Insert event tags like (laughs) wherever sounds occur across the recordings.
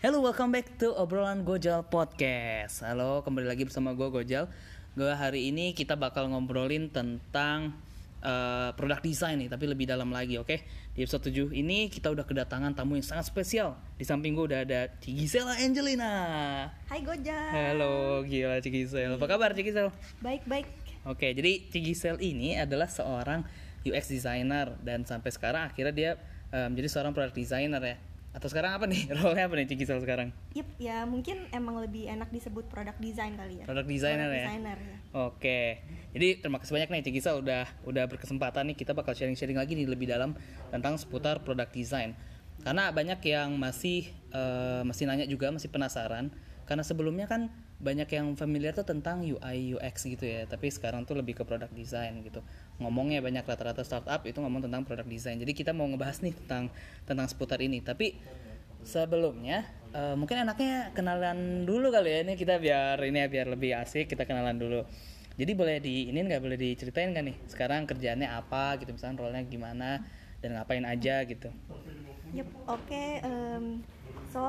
Hello, welcome back to obrolan Gojal Podcast. Halo, kembali lagi bersama gue Gojal. Gue hari ini kita bakal ngobrolin tentang uh, produk desain nih, tapi lebih dalam lagi, oke? Di episode 7 ini kita udah kedatangan tamu yang sangat spesial. Di samping gue udah ada Cigisela Angelina. Hai Goja. Halo, gila Cigisel. Apa kabar Cigisel? Baik baik. Oke, jadi Cigisel ini adalah seorang UX designer dan sampai sekarang akhirnya dia uh, menjadi seorang product designer ya atau sekarang apa nih (laughs) role-nya apa nih Cigisel sekarang? Yep, ya mungkin emang lebih enak disebut product design kali ya. Product designer Product ya. designer ya. Oke. Jadi terima kasih banyak nih Cigisel udah udah berkesempatan nih kita bakal sharing-sharing lagi nih lebih dalam tentang seputar product design. Karena banyak yang masih eh, masih nanya juga masih penasaran. Karena sebelumnya kan banyak yang familiar tuh tentang UI UX gitu ya. Tapi sekarang tuh lebih ke product design gitu. Ngomongnya banyak rata-rata startup itu ngomong tentang product design. Jadi kita mau ngebahas nih tentang tentang seputar ini. Tapi sebelumnya eh, mungkin enaknya kenalan dulu kali ya. Ini kita biar ini ya biar lebih asik kita kenalan dulu. Jadi boleh di ini nggak boleh diceritain kan nih? Sekarang kerjaannya apa gitu? Misalnya role-nya gimana? Dan ngapain aja gitu Yep, oke. em, so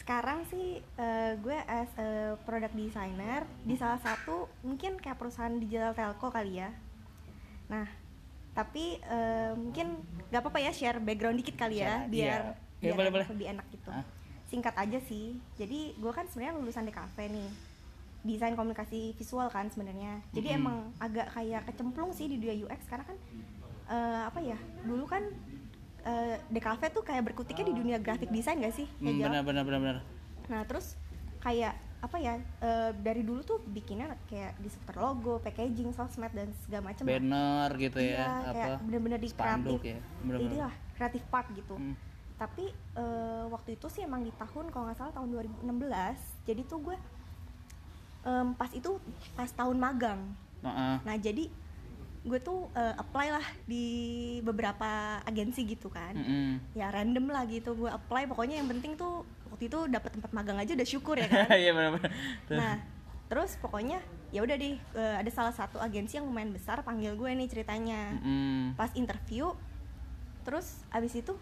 sekarang sih eh, gue as a product designer di salah satu mungkin kayak perusahaan digital telco kali ya. Nah, tapi eh, mungkin nggak apa-apa ya share background dikit kali Share, ya biar iya. Iya, biar boleh, boleh. lebih enak gitu. Ah. Singkat aja sih. Jadi gue kan sebenarnya lulusan DKV nih. Desain komunikasi visual kan sebenarnya. Jadi Mm-mm. emang agak kayak kecemplung sih di dunia UX karena kan eh, apa ya? Dulu kan eh, DKV tuh kayak berkutiknya di dunia graphic design gak sih? Hmm, benar benar benar benar Nah terus kayak apa ya? eh, dari dulu tuh bikinnya kayak di seputar logo, packaging, sosmed dan segala macam. lah. banner gitu Iya, ya kayak apa bener-bener di kreatif. ya bener-bener. Inilah kreatif part gitu. Hmm. Tapi eh, waktu itu sih emang di tahun kalau nggak salah tahun 2016. Jadi tuh gue em, pas itu pas tahun magang. Heeh. Nah jadi gue tuh eh, apply lah di beberapa agensi gitu kan. Mm-mm. Ya random lah gitu gue apply. Pokoknya yang penting tuh waktu itu dapat tempat magang aja udah syukur ya kan. (laughs) Iya. Tuh. Nah, terus pokoknya ya udah deh eh, ada salah satu agensi yang lumayan besar panggil gue nih ceritanya. Mm-mm. Pas interview, terus abis itu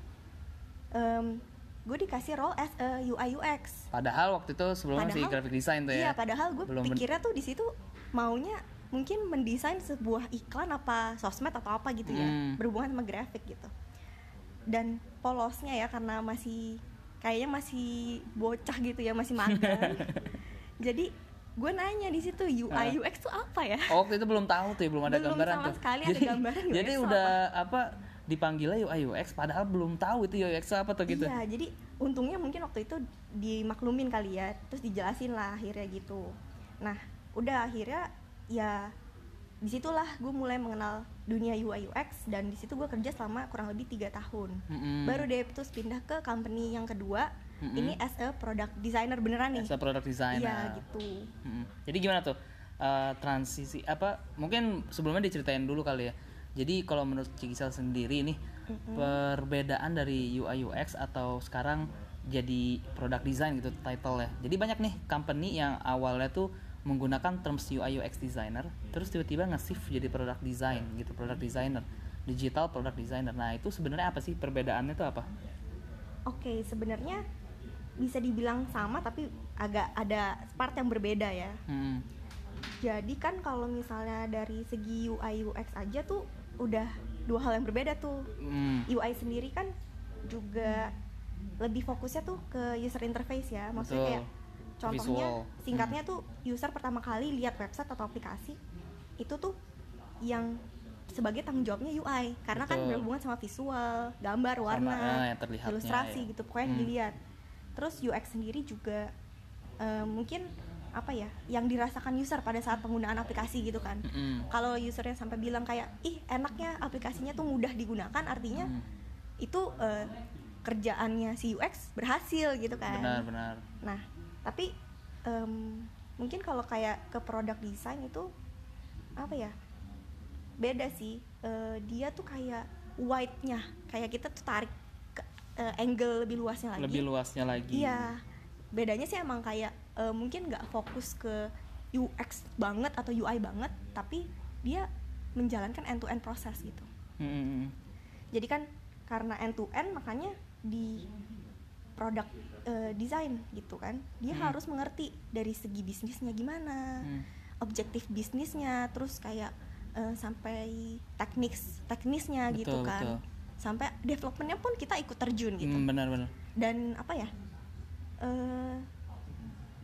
em, gue dikasih role as a UI UX. Padahal waktu itu sebelumnya masih Padahal- graphic design tuh ya. Iya, padahal gue Belum pikirnya tuh di situ maunya mungkin mendesain sebuah iklan apa sosmed atau apa gitu ya, Hmm. berhubungan sama grafik gitu. Dan polosnya ya karena masih kayaknya masih bocah gitu ya, masih magang. (laughs) Jadi gue nanya di situ UI Ah. UX tuh apa ya? Oh, waktu itu belum tahu tuh, ya, belum ada Belum gambaran sama tuh. sekali ada gambaran UX Jadi udah apa dipanggilnya UI UX padahal belum tahu itu UX itu apa tuh gitu. Iya, jadi untungnya mungkin waktu itu dimaklumin kali ya, terus dijelasin lah akhirnya gitu. Nah, udah akhirnya ya di situlah gue mulai mengenal dunia UI UX dan di situ gue kerja selama kurang lebih tiga tahun. Mm-mm. Baru deh terus pindah ke company yang kedua, Mm-mm. ini as a product designer beneran nih. As a product designer. Iya gitu. Mm-mm. Jadi gimana tuh eh, transisi apa? Mungkin sebelumnya diceritain dulu kali ya. Jadi kalau menurut Cigisel sendiri nih perbedaan dari UI UX atau sekarang jadi product design gitu title ya. Jadi banyak nih company yang awalnya tuh menggunakan terms UI UX designer, terus tiba-tiba nge-shift jadi product design gitu, product designer, digital product designer. Nah itu sebenarnya apa sih perbedaannya tuh apa? Oke, sebenarnya bisa dibilang sama tapi agak ada part yang berbeda ya. Hmm. Jadi kan kalau misalnya dari segi UI UX aja tuh udah dua hal yang berbeda tuh. Hmm. UI sendiri kan juga lebih fokusnya tuh ke user interface ya. Maksudnya Betul. kayak contohnya Visual. singkatnya tuh user pertama kali lihat website atau aplikasi itu tuh yang sebagai tanggung jawabnya UI karena kan Betul. berhubungan sama visual, gambar, Sama, warna, eh, yang terlihatnya, ilustrasi ya. gitu pokoknya Hmm. dilihat. Terus UX sendiri juga eh, mungkin apa ya yang dirasakan user pada saat penggunaan aplikasi gitu kan. Mm-mm. Kalau usernya sampai bilang kayak ih enaknya aplikasinya tuh mudah digunakan artinya Hmm. itu eh, kerjaannya si UX berhasil gitu kan. Benar-benar. Nah, tapi em, mungkin kalau kayak ke produk desain itu apa ya? Beda sih. Eh, dia tuh kayak wide-nya, kayak kita tuh tarik ke eh, angle lebih luasnya lagi. Lebih luasnya lagi. Iya. Bedanya sih emang kayak eh, mungkin nggak fokus ke UX banget atau UI banget, tapi dia menjalankan end to end proses gitu. Mm-mm. Jadi kan karena end to end makanya di produk eh, design gitu kan dia Hmm. harus mengerti dari segi bisnisnya gimana Hmm. objektif bisnisnya terus kayak eh, sampai teknik teknisnya gitu Betul, kan betul. sampai developmentnya pun kita ikut terjun gitu Hmm, benar-benar dan apa ya eh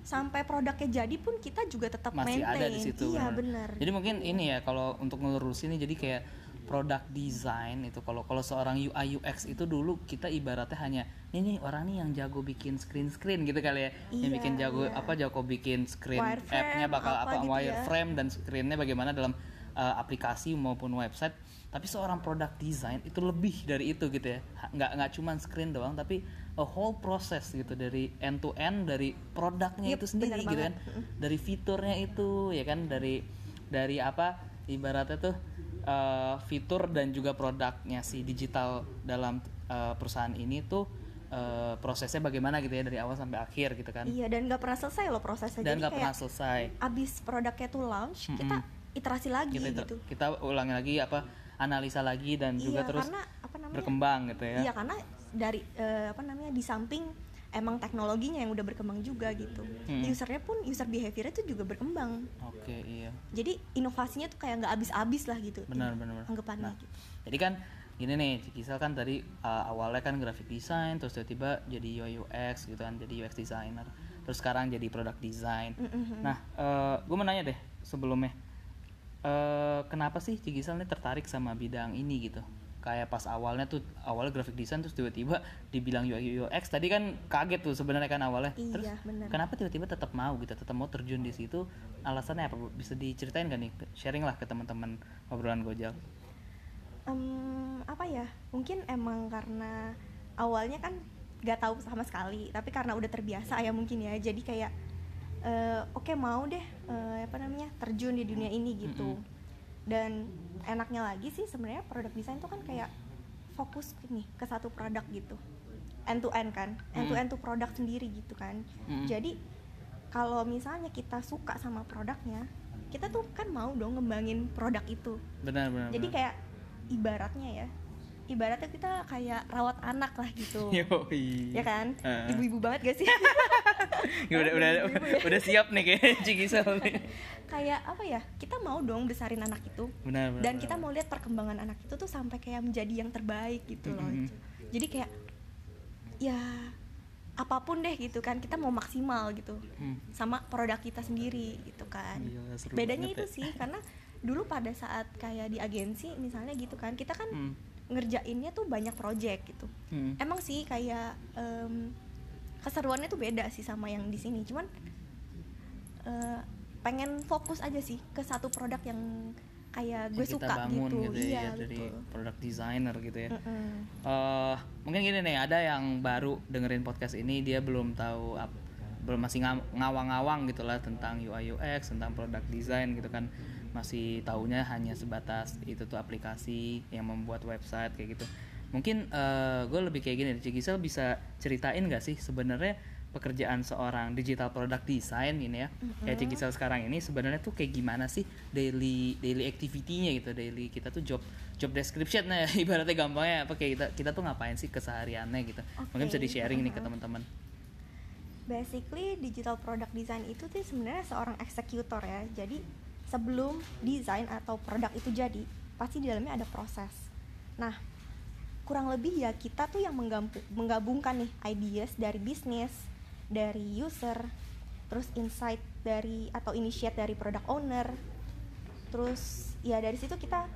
sampai produknya jadi pun kita juga tetap masih maintain ada di situ iya benar. benar jadi mungkin ini ya kalau untuk ngelurusin ini jadi kayak product design itu kalau kalau seorang UI UX itu dulu kita ibaratnya hanya ini nih orang nih yang jago bikin screen screen gitu kali ya. Yang Iya, bikin jago iya. apa jago bikin screen app-nya bakal apa apa, gitu ya. wireframe dan screennya bagaimana dalam uh, aplikasi maupun website. Tapi seorang product design itu lebih dari itu gitu ya. Nggak nggak cuman screen doang tapi a whole process gitu dari end to end dari produknya Yep, itu sendiri gitu kan. Dari fiturnya itu ya kan dari dari apa ibaratnya tuh uh, fitur dan juga produknya si digital dalam uh, perusahaan ini tuh uh, prosesnya bagaimana gitu ya dari awal sampai akhir gitu kan. Iya dan nggak pernah selesai loh prosesnya. Dan nggak pernah selesai. abis produknya tuh launch kita iterasi lagi kita gitu. kita ulangi lagi apa analisa lagi dan juga iya terus karena apa namanya? berkembang gitu ya. Iya karena dari eh, apa namanya di samping emang teknologinya yang udah berkembang juga gitu. Hmm. usernya pun user behaviornya tuh juga berkembang. Oke iya. Jadi inovasinya tuh kayak nggak habis-habis lah gitu benar benar benar. anggapannya Nah, gitu. jadi kan gini nih Cikisal kan tadi uh, awalnya kan graphic design terus tiba-tiba jadi UI UX gitu kan jadi UX designer. Terus sekarang jadi product design. Mm-mm. nah gue mau nanya deh sebelumnya eh kenapa sih Cikisal nih tertarik sama bidang ini gitu kayak pas awalnya tuh awalnya graphic design terus tiba-tiba dibilang UI UX tadi kan kaget tuh sebenarnya kan awalnya. Terus iya benar kenapa tiba-tiba tetap mau gitu tetap mau terjun di situ? Alasannya apa bisa diceritain gak nih? Sharing lah ke teman-teman obrolan gojal. Em, apa ya? Mungkin emang karena awalnya kan gak tahu sama sekali tapi karena udah terbiasa ya mungkin ya. Jadi kayak eh, oke mau deh eh, apa namanya terjun di dunia ini gitu dan enaknya lagi sih sebenarnya produk desain tuh kan kayak fokus nih ke satu produk gitu. End to end kan. End to end tuh produk sendiri gitu kan. Mm-mm. jadi kalau misalnya kita suka sama produknya kita tuh kan mau dong ngembangin produk itu. Benar benar jadi benar. kayak ibaratnya ya ibaratnya kita kayak rawat anak lah gitu. (laughs) Yoi. ya kan? Ibu-ibu banget gak sih (laughs) udah udah ya. udah siap nih kayak Cikisal nih. kayak apa ya kita mau dong besarin anak itu benar benar dan benar. kita mau lihat perkembangan anak itu tuh sampai kayak menjadi yang terbaik gitu loh Mhm. jadi kayak ya apa pun deh gitu kan kita mau maksimal gitu Hmm. sama produk kita sendiri gitu kan Gila, seru bedanya itu ya. sih karena dulu pada saat kayak di agensi misalnya gitu kan kita kan Hmm. ngerjainnya tuh banyak project gitu Hmm. emang sih kayak em, keseruannya tuh beda sih sama yang di sini. Cuman eh, pengen fokus aja sih ke satu produk yang kayak gue Yang kita suka bangun gitu, gitu, ya iya dari betul. product designer gitu ya. Mm-mm. eh mungkin gini nih ada yang baru dengerin podcast ini dia belum tahu ap- belum masih ngawang-ngawang gitulah tentang UI UX tentang product design gitu kan. Masih taunya hanya sebatas itu tuh aplikasi yang membuat website kayak gitu mungkin gue lebih kayak gini Cigisel bisa ceritain nggak sih sebenarnya pekerjaan seorang digital product design ini ya? Kayak Cigisel sekarang ini sebenarnya tuh kayak gimana sih daily daily activity-nya gitu daily kita tuh job job description nah (laughs) ibaratnya gampangnya apa kayak kita kita tuh ngapain sih kesehariannya gitu? Mungkin bisa di sharing nih ke teman-teman. Basically digital product design itu tuh sebenarnya seorang eksekutor ya. Jadi sebelum desain atau produk itu jadi pasti di dalamnya ada proses. Nah kurang lebih ya kita tuh yang menggabungkan nih ideas dari bisnis dari user terus insight dari atau initiate dari product owner. Terus ya dari situ kita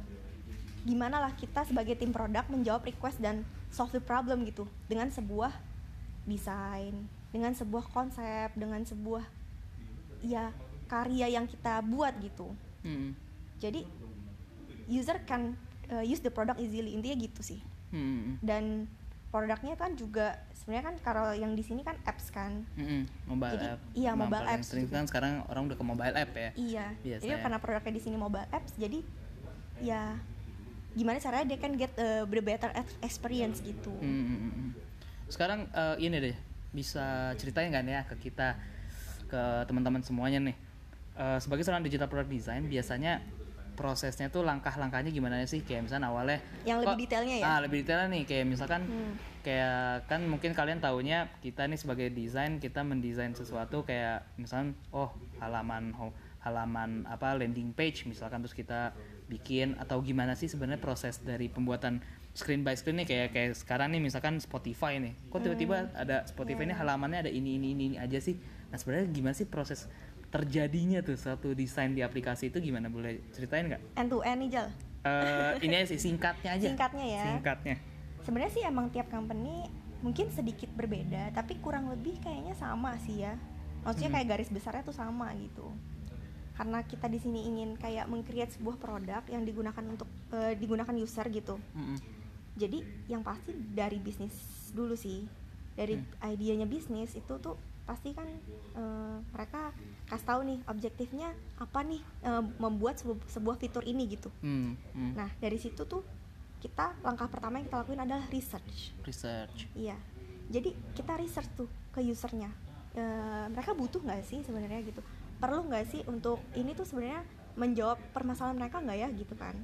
gimana lah kita sebagai tim produk menjawab request dan solve the problem gitu. Dengan sebuah desain dengan sebuah konsep dengan sebuah ya karya yang kita buat gitu. Hmm. jadi user can uh, use the product easily. Intinya gitu sih Hmm. dan produknya kan juga sebenarnya kan kalau yang di sini kan apps kan Hmm. mobile Jadi, app iya, mobile apps sering juga. kan sekarang orang udah ke mobile app ya iya Biasa jadi karena produknya di sini mobile apps jadi ya gimana caranya dia kan get uh, the better ex- experience gitu Hmm, hmm, hmm, hmm. Sekarang eh, ini deh, bisa ceritain nih ya ke kita, ke teman-teman semuanya nih. Eh, sebagai seorang digital product design, biasanya prosesnya tuh langkah-langkahnya gimana sih kayak misalnya awalnya Yang lebih kok- detailnya ya? ah lebih detailnya nih kayak misalkan Hmm. kayak kan mungkin kalian taunya kita nih sebagai desain kita mendesain sesuatu kayak misalnya oh halaman halaman apa landing page misalkan terus kita bikin atau gimana sih sebenarnya proses dari pembuatan screen by screen nih kayak kayak sekarang nih misalkan Spotify nih kok tiba-tiba Hmm. ada Spotify Iya, ini halamannya ada ini ini ini, ini aja sih nah sebenarnya gimana sih proses terjadinya tuh satu desain di aplikasi itu gimana? Boleh ceritain nggak? End to end nih Jal. Eh, ini sih singkatnya aja. Singkatnya ya. singkatnya. Sebenarnya sih emang tiap company mungkin sedikit berbeda tapi kurang lebih kayaknya sama sih ya. Maksudnya Hmm. kayak garis besarnya tuh sama gitu. Karena kita di sini ingin kayak mengcreate sebuah produk yang digunakan untuk eh, digunakan user gitu. Mm-mm. jadi yang pasti dari bisnis dulu sih. Dari Hmm. idenya bisnis itu tuh pasti kan eh, mereka kasih tahu nih objektifnya apa nih eh, membuat sebu- sebuah fitur ini gitu. Hmm, hmm. nah dari situ tuh kita langkah pertama yang kita lakuin adalah research. Research. Iya. Jadi kita research tuh ke usernya. Eh, mereka butuh nggak sih sebenarnya gitu? Perlu nggak sih untuk ini tuh sebenarnya menjawab permasalahan mereka nggak ya gitu kan?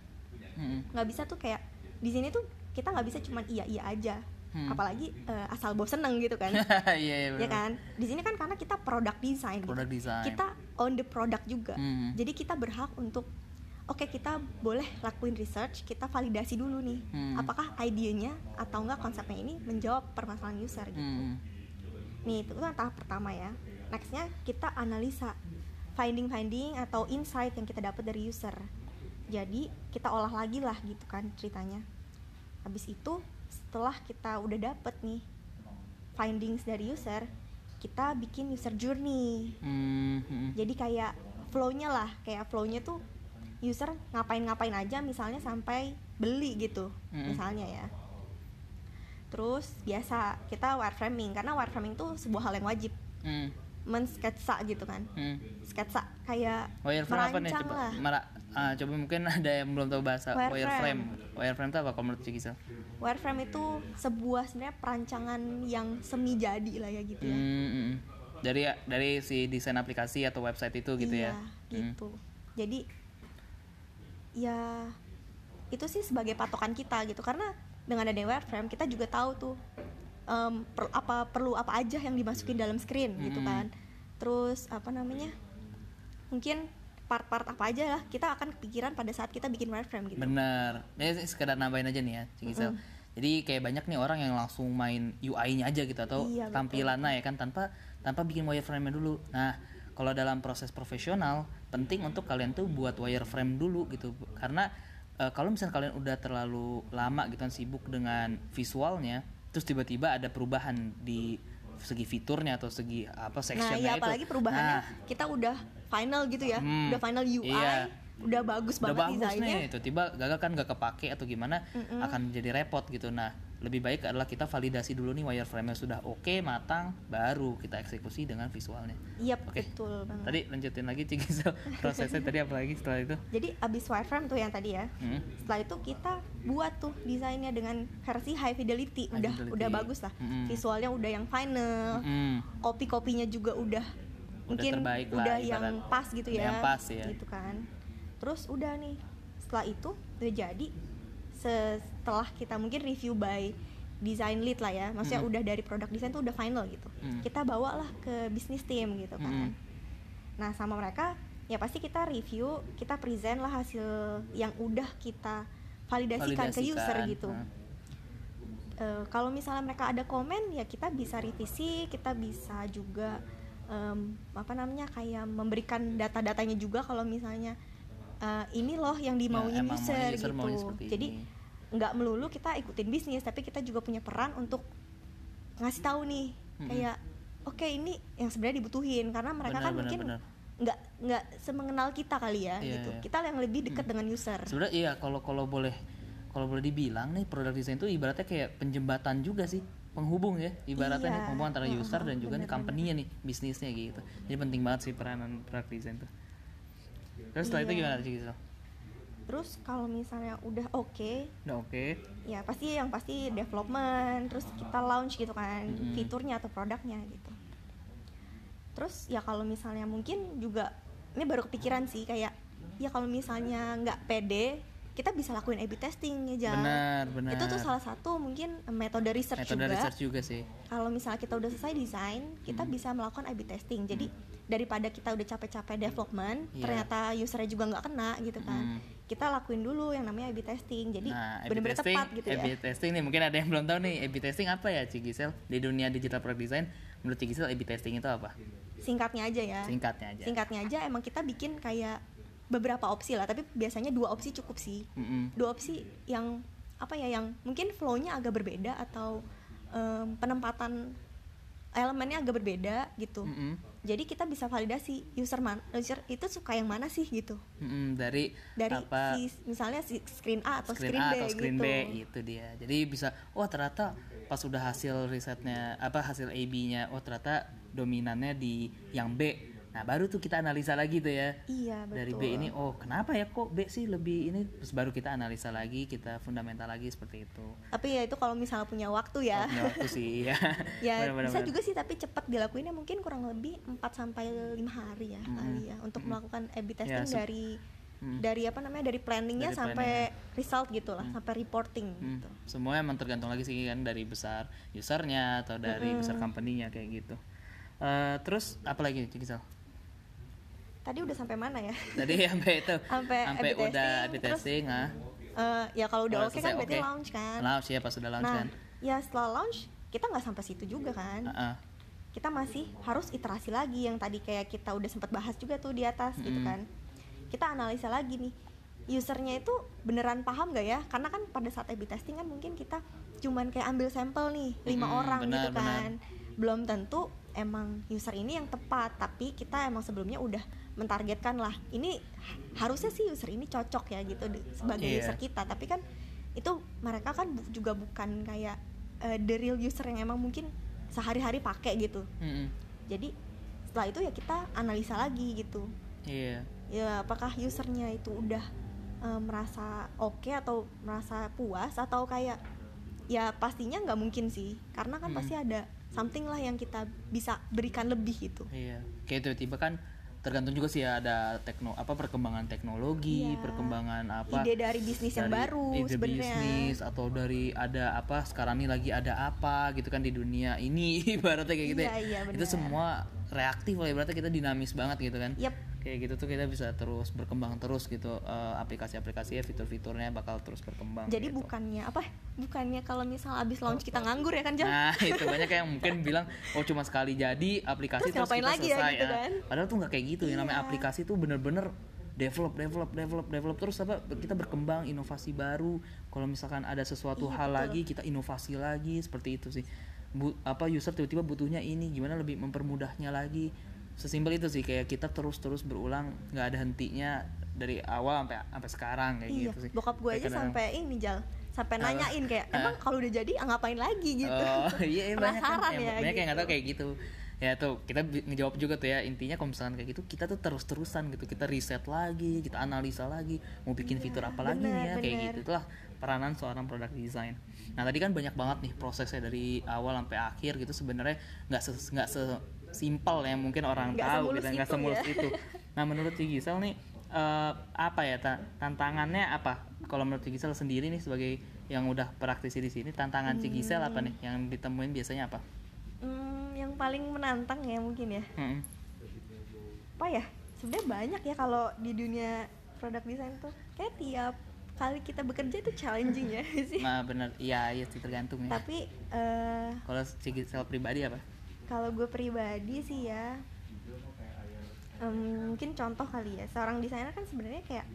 Mm-mm. nggak bisa tuh kayak di sini tuh kita nggak bisa cuman iya iya aja Hmm. apalagi eh, asal bau seneng gitu kan (laughs) iya iya ya kan di sini kan karena kita product design gitu. product design kita on the product juga Hmm. jadi kita berhak untuk oke kita boleh lakuin research kita validasi dulu nih Hmm. apakah idenya atau enggak konsepnya ini menjawab permasalahan user gitu Hmm. nih itu kan tahap pertama ya nextnya kita analisa finding finding atau insight yang kita dapat dari user jadi kita olah lagi lah gitu kan ceritanya habis itu setelah kita udah dapet nih findings dari user kita bikin user journey Hmm, hmm. jadi kayak flow-nya lah kayak flow-nya tuh user ngapain-ngapain aja misalnya sampai beli gitu Mm-mm. misalnya ya terus biasa kita wireframing karena wireframing tuh sebuah hal yang wajib Hmm, mensketsa gitu kan hmm. sketsa kayak wireframe apa nih coba lah Mara- ah, coba mungkin (laughs) ada yang belum tahu bahasa Wireframe. wireframe wireframe itu apa kalau menurut Cik Gisel? wireframe itu sebuah sebenarnya perancangan yang semi jadi lah ya gitu ya Hmm, hmm, hmm. dari dari si desain aplikasi atau website itu gitu iya, ya Hmm. gitu jadi ya itu sih sebagai patokan kita gitu karena dengan adanya wireframe kita juga tahu tuh em, per- apa perlu apa aja yang dimasukin dalam screen gitu Mm-mm. kan terus apa namanya mungkin part-part apa aja lah kita akan kepikiran pada saat kita bikin wireframe gitu Bener. Ini sekedar nambahin aja nih ya, Cik Gisel. Jadi kayak banyak nih orang yang langsung main UI-nya aja gitu atau Iya, tampilannya ya kan tanpa tanpa bikin wireframe-nya dulu. Nah, kalau dalam proses profesional penting untuk kalian tuh buat wireframe dulu gitu. Karena eh, kalau misalnya kalian udah terlalu lama gitu kan sibuk dengan visualnya, terus tiba-tiba ada perubahan di segi fiturnya atau segi apa nah sectionnya ya itu. apalagi perubahannya Nah, kita udah final gitu ya Hmm, udah final UI iya. udah bagus udah banget bagus desainnya nih tiba-tiba gagal kan gak kepake atau gimana Mm-mm. akan jadi repot gitu nah lebih baik adalah kita validasi dulu nih wireframe nya sudah oke matang baru kita eksekusi dengan visualnya iya Oke. betul banget tadi lanjutin lagi Cik Gisel (laughs) prosesnya tadi apa lagi setelah itu jadi abis wireframe tuh yang tadi ya Hmm. setelah itu kita buat tuh desainnya dengan versi high fidelity High udah fidelity. udah bagus lah Mm-mm. visualnya udah yang final Hmm. kopi kopinya juga udah mungkin terbaik lah, udah ibarat. yang pas gitu Udah ya yang pas ya. gitu kan terus udah nih setelah itu udah jadi setelah kita mungkin review by design lead lah ya maksudnya Mm. udah dari produk desain tuh udah final gitu Mm. kita bawa lah ke bisnis team gitu kan Mm. nah sama mereka ya pasti kita review kita present lah hasil yang udah kita validasikan, ke user Validasikan. gitu Nah. Eh, kalau misalnya mereka ada komen ya kita bisa revisi kita bisa juga em, apa namanya kayak memberikan data-datanya juga kalau misalnya eh, ini loh yang dimauin emang mau user, user gitu. jadi nggak melulu kita ikutin bisnis tapi kita juga punya peran untuk ngasih tahu nih Mm-mm. kayak oke ini yang sebenarnya dibutuhin. Karena mereka Benar, kan benar, mungkin benar. nggak nggak semengenal kita kali ya Iya, gitu. iya. kita yang lebih dekat dengan user. Sebenarnya iya kalau kalau boleh kalau boleh dibilang nih produk desain itu ibaratnya kayak penjembatan juga sih penghubung ya ibaratnya Iya. nih penghubung antara user dan juga nih company-nya nih bisnisnya gitu. Jadi penting banget sih peranan produk desain tuh terus setelah itu gimana sih Gisel? terus kalau misalnya udah oke udah oke ya pasti yang pasti development terus kita launch gitu kan Mm-mm. fiturnya atau produknya gitu terus ya kalau misalnya mungkin juga ini baru kepikiran sih kayak ya kalau misalnya nggak pede kita bisa lakuin A/B testing ya Jal. benar benar. Itu tuh salah satu mungkin metode research metode juga. research juga sih. Kalau misalnya kita udah selesai desain kita Hmm. bisa melakukan A/B testing. Jadi daripada kita udah capek-capek development Iya. ternyata usernya juga nggak kena gitu kan Hmm. kita lakuin dulu yang namanya A/B testing. Jadi Nah, A/B benar-benar tepat gitu A/B ya testing nih mungkin ada yang belum tahu nih A/B testing apa ya Ci Gisel? Di dunia digital product design menurut Ci Gisel A/B testing itu apa? Singkatnya aja ya. Singkatnya aja. Singkatnya aja emang kita bikin kayak beberapa opsi lah tapi biasanya dua opsi cukup sih Mm-mm. dua opsi yang apa ya yang mungkin flow-nya agak berbeda atau em, penempatan elemennya agak berbeda gitu Mm-mm. jadi kita bisa validasi user man user itu suka yang mana sih gitu Mm-mm. dari dari apa si misalnya si screen A atau screen screen, A B atau screen gitu B itu dia jadi bisa oh ternyata pas udah hasil risetnya apa hasil A/B-nya oh ternyata dominannya di yang B nah baru tuh kita analisa lagi tuh ya. Iya betul dari B ini oh kenapa ya kok B sih lebih ini? Terus baru kita analisa lagi kita fundamental lagi seperti itu. Tapi ya itu kalau misalnya punya waktu ya. Punya waktu sih ya (laughs) ya Benar-benar, bisa benar. juga sih tapi cepat dilakuinnya mungkin kurang lebih 4 sampai lima hari ya kali ya untuk melakukan A/B testing se- dari Mm. dari apa namanya dari planningnya Dari sampai result gitu lah sampai reporting Hmm, gitu. Semuanya emang tergantung lagi sih kan dari besar usernya atau dari besar company-nya kayak gitu. Eh, terus apa lagi Cik Gisel? Tadi udah sampai mana ya? Tadi sampai itu. (laughs) Sampai sampai A/B udah testing, terus testing ah. Eh, ya kalau udah Kalau oke selesai kan berarti oke. launch kan? Launch ya pas udah launch nah kan. ya setelah launch kita nggak sampai situ juga kan? Heeh. kita masih harus iterasi lagi yang tadi kayak kita udah sempat bahas juga tuh di atas gitu Mm. kan? Kita analisa lagi nih usernya itu beneran paham gak ya? Karena kan pada saat A/B testing kan mungkin kita cuman kayak ambil sampel nih lima Mm-mm, orang benar, gitu kan. Belum tentu emang user ini yang tepat tapi kita emang sebelumnya udah mentargetkan lah ini harusnya sih user ini cocok ya gitu sebagai Iya. user kita tapi kan itu mereka kan bu- juga bukan kayak eh, the real user yang emang mungkin sehari-hari pakai gitu Mm-mm. jadi setelah itu ya kita analisa lagi gitu iya ya apakah usernya itu udah eh, merasa oke atau merasa puas atau kayak ya pastinya nggak mungkin sih karena kan Mm. pasti ada something lah yang kita bisa berikan lebih gitu. Iya kayak tiba-tiba kan tergantung juga sih ya ada tekno apa perkembangan teknologi Iya. perkembangan apa ide dari bisnis yang dari baru ide bisnis atau dari ada apa sekarang ini lagi ada apa gitu kan di dunia ini (laughs) ibaratnya kayak gitu Iya, ya. Iya, itu benar. semua reaktif lah ibaratnya kita dinamis banget gitu kan. Yap, kayak gitu tuh kita bisa terus berkembang terus gitu Eh, aplikasi-aplikasinya fitur-fiturnya bakal terus berkembang jadi gitu. bukannya apa bukannya kalau misal abis launch kita nganggur ya kan Jal? Nah itu banyak yang mungkin bilang oh cuma sekali jadi aplikasi Terus terus, kita lagi ya, selesai gitu kan? Padahal tuh nggak kayak gitu yang namanya Iya. aplikasi tuh bener-bener develop develop develop develop terus apa kita berkembang inovasi baru kalau misalkan ada sesuatu Iya, hal betul. lagi kita inovasi lagi seperti itu sih Bu, apa user tiba-tiba butuhnya ini gimana lebih mempermudahnya lagi sesimpel itu sih kayak kita terus-terus berulang nggak ada hentinya dari awal sampai sampai sekarang kayak iya gitu sih bokap gue Kayak aja kadang- sampai ini Jal sampai Apa? nanyain kayak emang kalau udah jadi ngapain lagi gitu Oh iya, iya banyak kan Penasaran yang, ya, banyak yang nggak gitu. tahu kayak gitu. Ya tuh kita ngejawab juga tuh ya intinya kalau misalkan kayak gitu kita tuh terus-terusan gitu kita riset lagi kita analisa lagi mau bikin Iya, fitur apa lagi nih ya bener, kayak gitu itulah peranan seorang product design. Nah tadi kan banyak banget nih prosesnya dari awal sampai akhir gitu sebenarnya nggak se nggak sesimpel yang mungkin orang Nggak tahu gitu nggak itu semulus ya. itu. Nah menurut Gisel nih eh, apa ya ta- tantangannya apa? Kalau menurut Gisel sendiri nih sebagai yang udah praktisi di sini tantangan Ci Gisel apa nih yang ditemuin biasanya apa? Hmm, yang paling menantang ya mungkin ya Mm-mm. apa ya sebenarnya banyak ya kalau di dunia product design tuh kayak tiap kali kita bekerja itu challenging ya (laughs) sih Nah bener, iya iya sih tergantung ya. tapi eh, Kalau Gisel pribadi apa? Kalau gue pribadi sih ya em, mungkin contoh kali ya. Seorang desainer kan sebenarnya kayak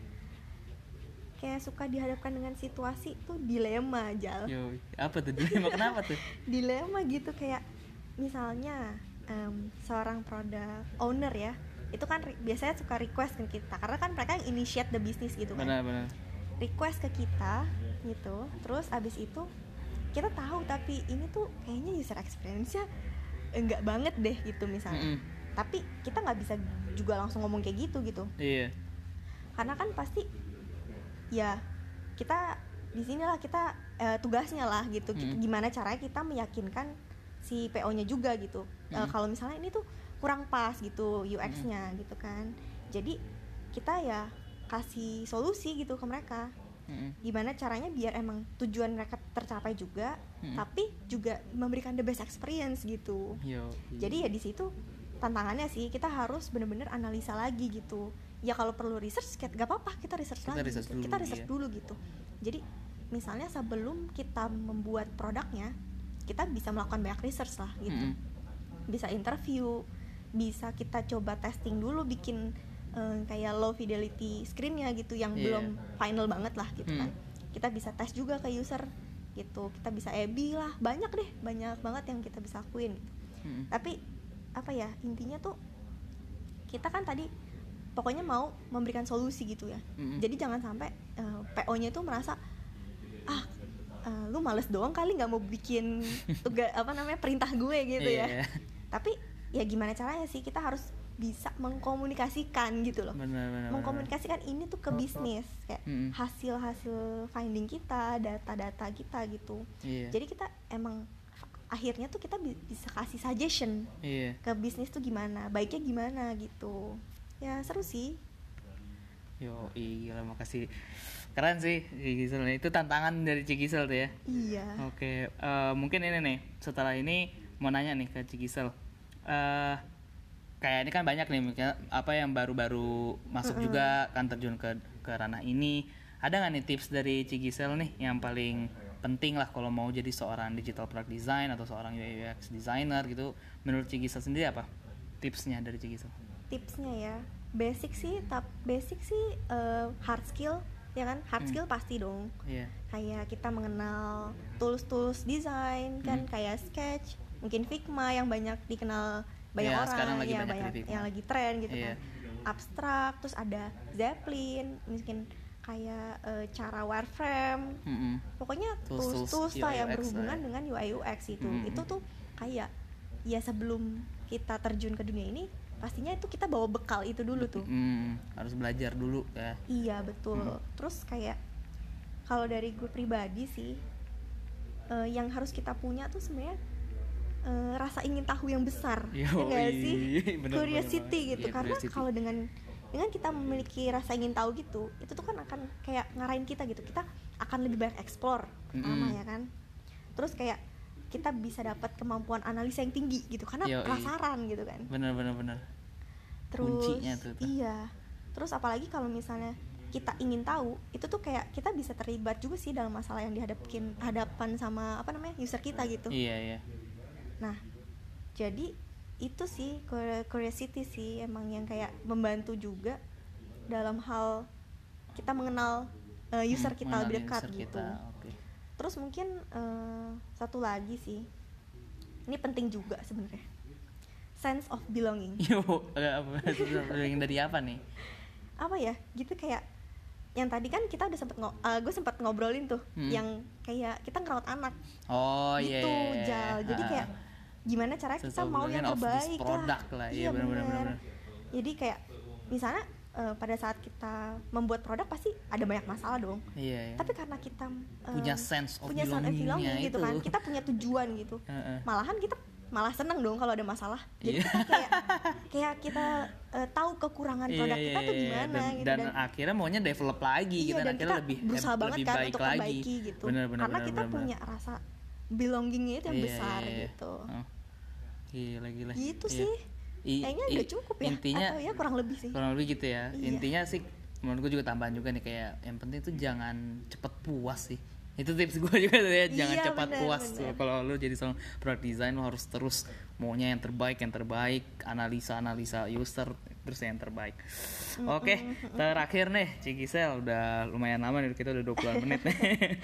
kayak suka dihadapkan dengan situasi tuh dilema aja Yo, apa tuh? Dilema kenapa tuh? (laughs) dilema gitu kayak misalnya em, seorang produk owner ya itu kan biasanya suka request ke kita karena kan mereka yang initiate the business gitu kan. Benar benar. request ke kita gitu. Terus abis itu kita tahu tapi ini tuh kayaknya user experience-nya enggak banget deh gitu misalnya Mm-mm. tapi kita nggak bisa juga langsung ngomong kayak gitu gitu Iya. karena kan pasti ya kita di sinilah kita eh, tugasnya lah gitu Mm. gimana caranya kita meyakinkan si PO-nya juga gitu Mm. kalau misalnya ini tuh kurang pas gitu UX-nya gitu kan jadi kita ya kasih solusi gitu ke mereka Mm-mm. gimana caranya biar emang tujuan mereka tercapai juga Mm-mm. tapi juga memberikan the best experience gitu Yo. jadi ya di situ tantangannya sih kita harus bener-bener analisa lagi gitu ya kalau perlu research gak apa-apa kita research Kita lagi research gitu. dulu, kita research iya. dulu gitu jadi misalnya sebelum kita membuat produknya kita bisa melakukan banyak research lah gitu Mm-mm. bisa interview bisa kita coba testing dulu bikin eh, kayak low fidelity screennya gitu yang Iya. belum final banget lah gitu Hmm. kan kita bisa tes juga ke user gitu kita bisa AB lah banyak deh banyak banget yang kita bisa lakuin gitu. Mm-mm. tapi apa ya intinya tuh kita kan tadi pokoknya mau memberikan solusi gitu ya Mm-mm. jadi jangan sampai eh, PO-nya tuh merasa ah eh, lu males doang kali nggak mau bikin (laughs) tugas apa namanya perintah gue gitu ya Iya. tapi ya gimana caranya sih kita harus bisa mengkomunikasikan gitu loh benar, benar. mengkomunikasikan ini tuh ke bisnis kayak Mm-mm. hasil-hasil finding kita data-data kita gitu Iya. jadi kita emang akhirnya tuh kita bi- bisa kasih suggestion Iya. ke bisnis tuh gimana baiknya gimana gitu ya seru sih Yo, gila makasih. Keren sih Cigisel itu tantangan dari Cigisel tuh ya. iya Oke, eh, mungkin ini nih setelah ini mau nanya nih ke Cigisel. Eh kayak ini kan banyak nih apa yang baru-baru masuk juga kan terjun ke ke ranah ini. Ada nggak nih tips dari Cigisel nih yang paling penting lah kalau mau jadi seorang digital product design atau seorang UI UX designer gitu. Menurut Cigisel sendiri apa tipsnya dari Cigisel? tipsnya ya basic sih tap basic sih eh, hard skill ya kan hard Hmm. skill pasti dong Iya. kayak kita mengenal tools-tools desain kan Hmm. kayak sketch mungkin Figma yang banyak dikenal banyak Iya, orang sekarang lagi ya banyak banyak yang lagi tren gitu Iya. kan abstrak terus ada Zeppelin mungkin kayak eh, cara wireframe Mm-mm. pokoknya Tools-tools tools-tools lah UI yang berhubungan lah ya. dengan UI UX itu Mm-mm. itu tuh kayak ya sebelum kita terjun ke dunia ini pastinya itu kita bawa bekal itu dulu tuh Mm, harus belajar dulu ya. Iya betul. Terus kayak kalau dari gue pribadi sih, eh, yang harus kita punya tuh sebenarnya eh, rasa ingin tahu yang besar, ya Yoi, nggak sih? bener, Curiosity bener, gitu. Iya, Karena curiosity. kalau dengan dengan kita memiliki rasa ingin tahu gitu, itu tuh kan akan kayak ngarahin kita gitu. Kita akan lebih banyak explore pertama Mm-mm. ya kan. Terus kayak kita bisa dapat kemampuan analisa yang tinggi gitu karena Yoi. penasaran gitu kan Bener bener bener. terus Kuncinya tuh, tuh. iya terus apalagi kalau misalnya kita ingin tahu itu tuh kayak kita bisa terlibat juga sih dalam masalah yang dihadapin hadapan sama apa namanya user kita gitu Iya iya. Nah jadi itu sih cur- curiosity sih emang yang kayak membantu juga dalam hal kita mengenal uh, user kita lebih dekat user gitu kita, Oke. terus mungkin uh, satu lagi sih ini penting juga sebenarnya sense of belonging (laughs) Yo, apa? yang dari apa nih? (laughs) apa ya gitu kayak yang tadi kan kita udah sempet ngo- gue sempet ngobrolin tuh Hmm. yang kayak kita ngerawat anak Oh iya. gitu iya, iya. jal jadi Ah, kayak gimana caranya kita mau yang terbaik product lah. Iya, benar, benar, bener. benar. jadi kayak misalnya eh, pada saat kita membuat produk pasti ada banyak masalah dong Iya iya. tapi karena kita eh, Punya sense of punya sense of belonging gitu itu. kan kita punya tujuan gitu malahan kita malah seneng dong kalau ada masalah jadi Iya. kita kayak kayak kita eh, tahu kekurangan produk Iya, kita tuh iya, iya. gimana dan, gitu dan, akhirnya maunya develop lagi iya gitu dan akhirnya kita lebih berusaha lebih banget kan baik untuk lagi. memperbaiki gitu Bener, bener, karena bener, kita bener, punya rasa belongingnya itu yang Iya, besar iya, iya. gitu Oh. Gila gila. gitu Iya. sih I- kayaknya udah cukup ya Intinya atau ya kurang lebih sih kurang lebih gitu ya. Iya. Intinya sih menurut gue juga tambahan juga nih kayak yang penting tuh jangan cepet puas sih. Itu tips gue (laughs) juga tuh ya, jangan Iya, cepat bener, puas bener. tuh. Kalau lu jadi seorang product design lu harus terus maunya yang terbaik, yang terbaik, analisa-analisa user terus yang terbaik. Oke, terakhir nih Cigisel udah lumayan lama nih kita udah 20 menit nih.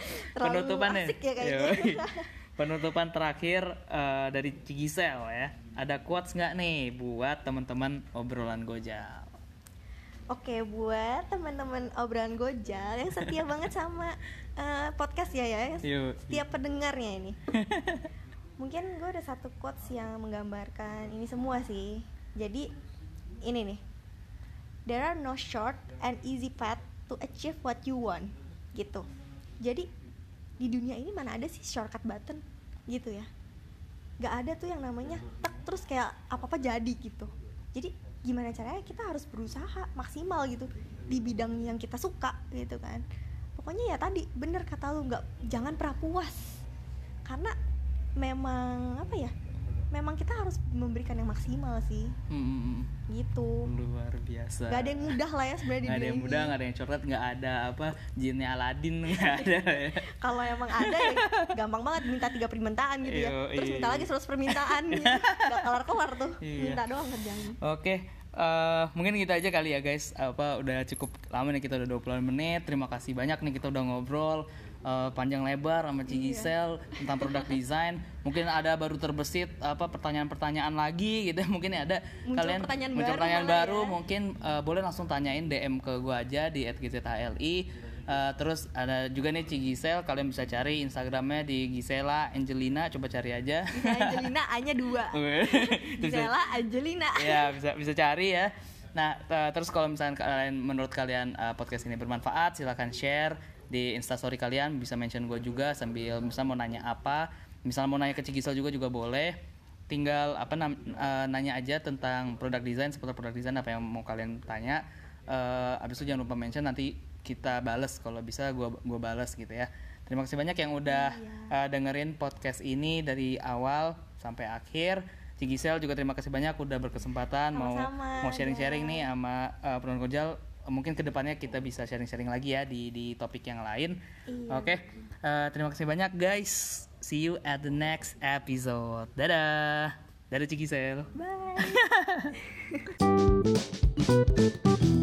(laughs) Penutupan nih. ya kayaknya. (laughs) Penutupan terakhir eh, dari Cigisel ya. Ada quotes nggak nih buat teman-teman obrolan Gojal? Oke buat teman-teman obrolan Gojal yang setia banget sama eh, podcast ya ya Yuk. setiap pendengarnya ini (laughs) mungkin gue ada satu quotes yang menggambarkan ini semua sih jadi ini nih there are no short and easy path to achieve what you want gitu jadi di dunia ini mana ada sih shortcut button? Gitu ya. Nggak ada tuh yang namanya tek terus kayak apa apa jadi gitu. Jadi gimana caranya kita harus berusaha maksimal gitu di bidang yang kita suka gitu kan. Pokoknya ya tadi bener kata lu nggak jangan pernah puas. Karena memang apa ya memang kita harus memberikan yang maksimal sih Hmm, gitu luar biasa. Gak ada yang mudah lah ya sebenarnya Nggak ada yang mudah, nggak ada yang coklat, nggak ada apa jinnya Aladin nggak ada. ya. (laughs) Kalau emang ada ya gampang banget minta tiga permintaan gitu ya. Terus minta lagi 100 permintaan gitu. (laughs) Gak kelar-kelar tuh. Iya. Minta doang kerjaan. Oke, eh, mungkin gitu aja kali ya guys. Apa udah cukup lama nih kita udah 20 menit. Terima kasih banyak nih kita udah ngobrol eh, panjang lebar sama Iya. Cigisel tentang produk desain. Mungkin ada baru terbesit apa pertanyaan-pertanyaan lagi gitu. (laughs) Mungkin ada Muncul kalian pertanyaan muncul baru pertanyaan baru, ya. mungkin eh, boleh langsung tanyain DM ke gua aja di @gzhli. Eh, terus ada juga nih Cigisel, kalian bisa cari Instagramnya di Gisela Angelina, coba cari aja. Bisa Angelina A-nya dua. Gisela Angelina. ya (laughs) (laughs) bisa bisa cari ya nah terus kalau misalnya kalian menurut kalian uh, podcast ini bermanfaat silahkan share di instastory kalian bisa mention gue juga sambil misalnya mau nanya apa. Misalnya mau nanya ke Cigisel juga juga boleh. Tinggal apa nam- uh, nanya aja tentang produk desain seputar produk desain apa yang mau kalian tanya. Uh, abis itu jangan lupa mention nanti kita bales. Kalau bisa gua gua bales gitu ya. Terima kasih banyak yang udah uh, dengerin podcast ini dari awal sampai akhir. Cigisel juga terima kasih banyak udah berkesempatan mau Sama-sama, mau sharing-sharing nih sama uh, Penuh Kojal mungkin ke depannya kita bisa sharing-sharing lagi ya di di topik yang lain. Iya. oke uh, terima kasih banyak guys. See you at the next episode. Dadah. Dadah Cigisel Bye. (laughs)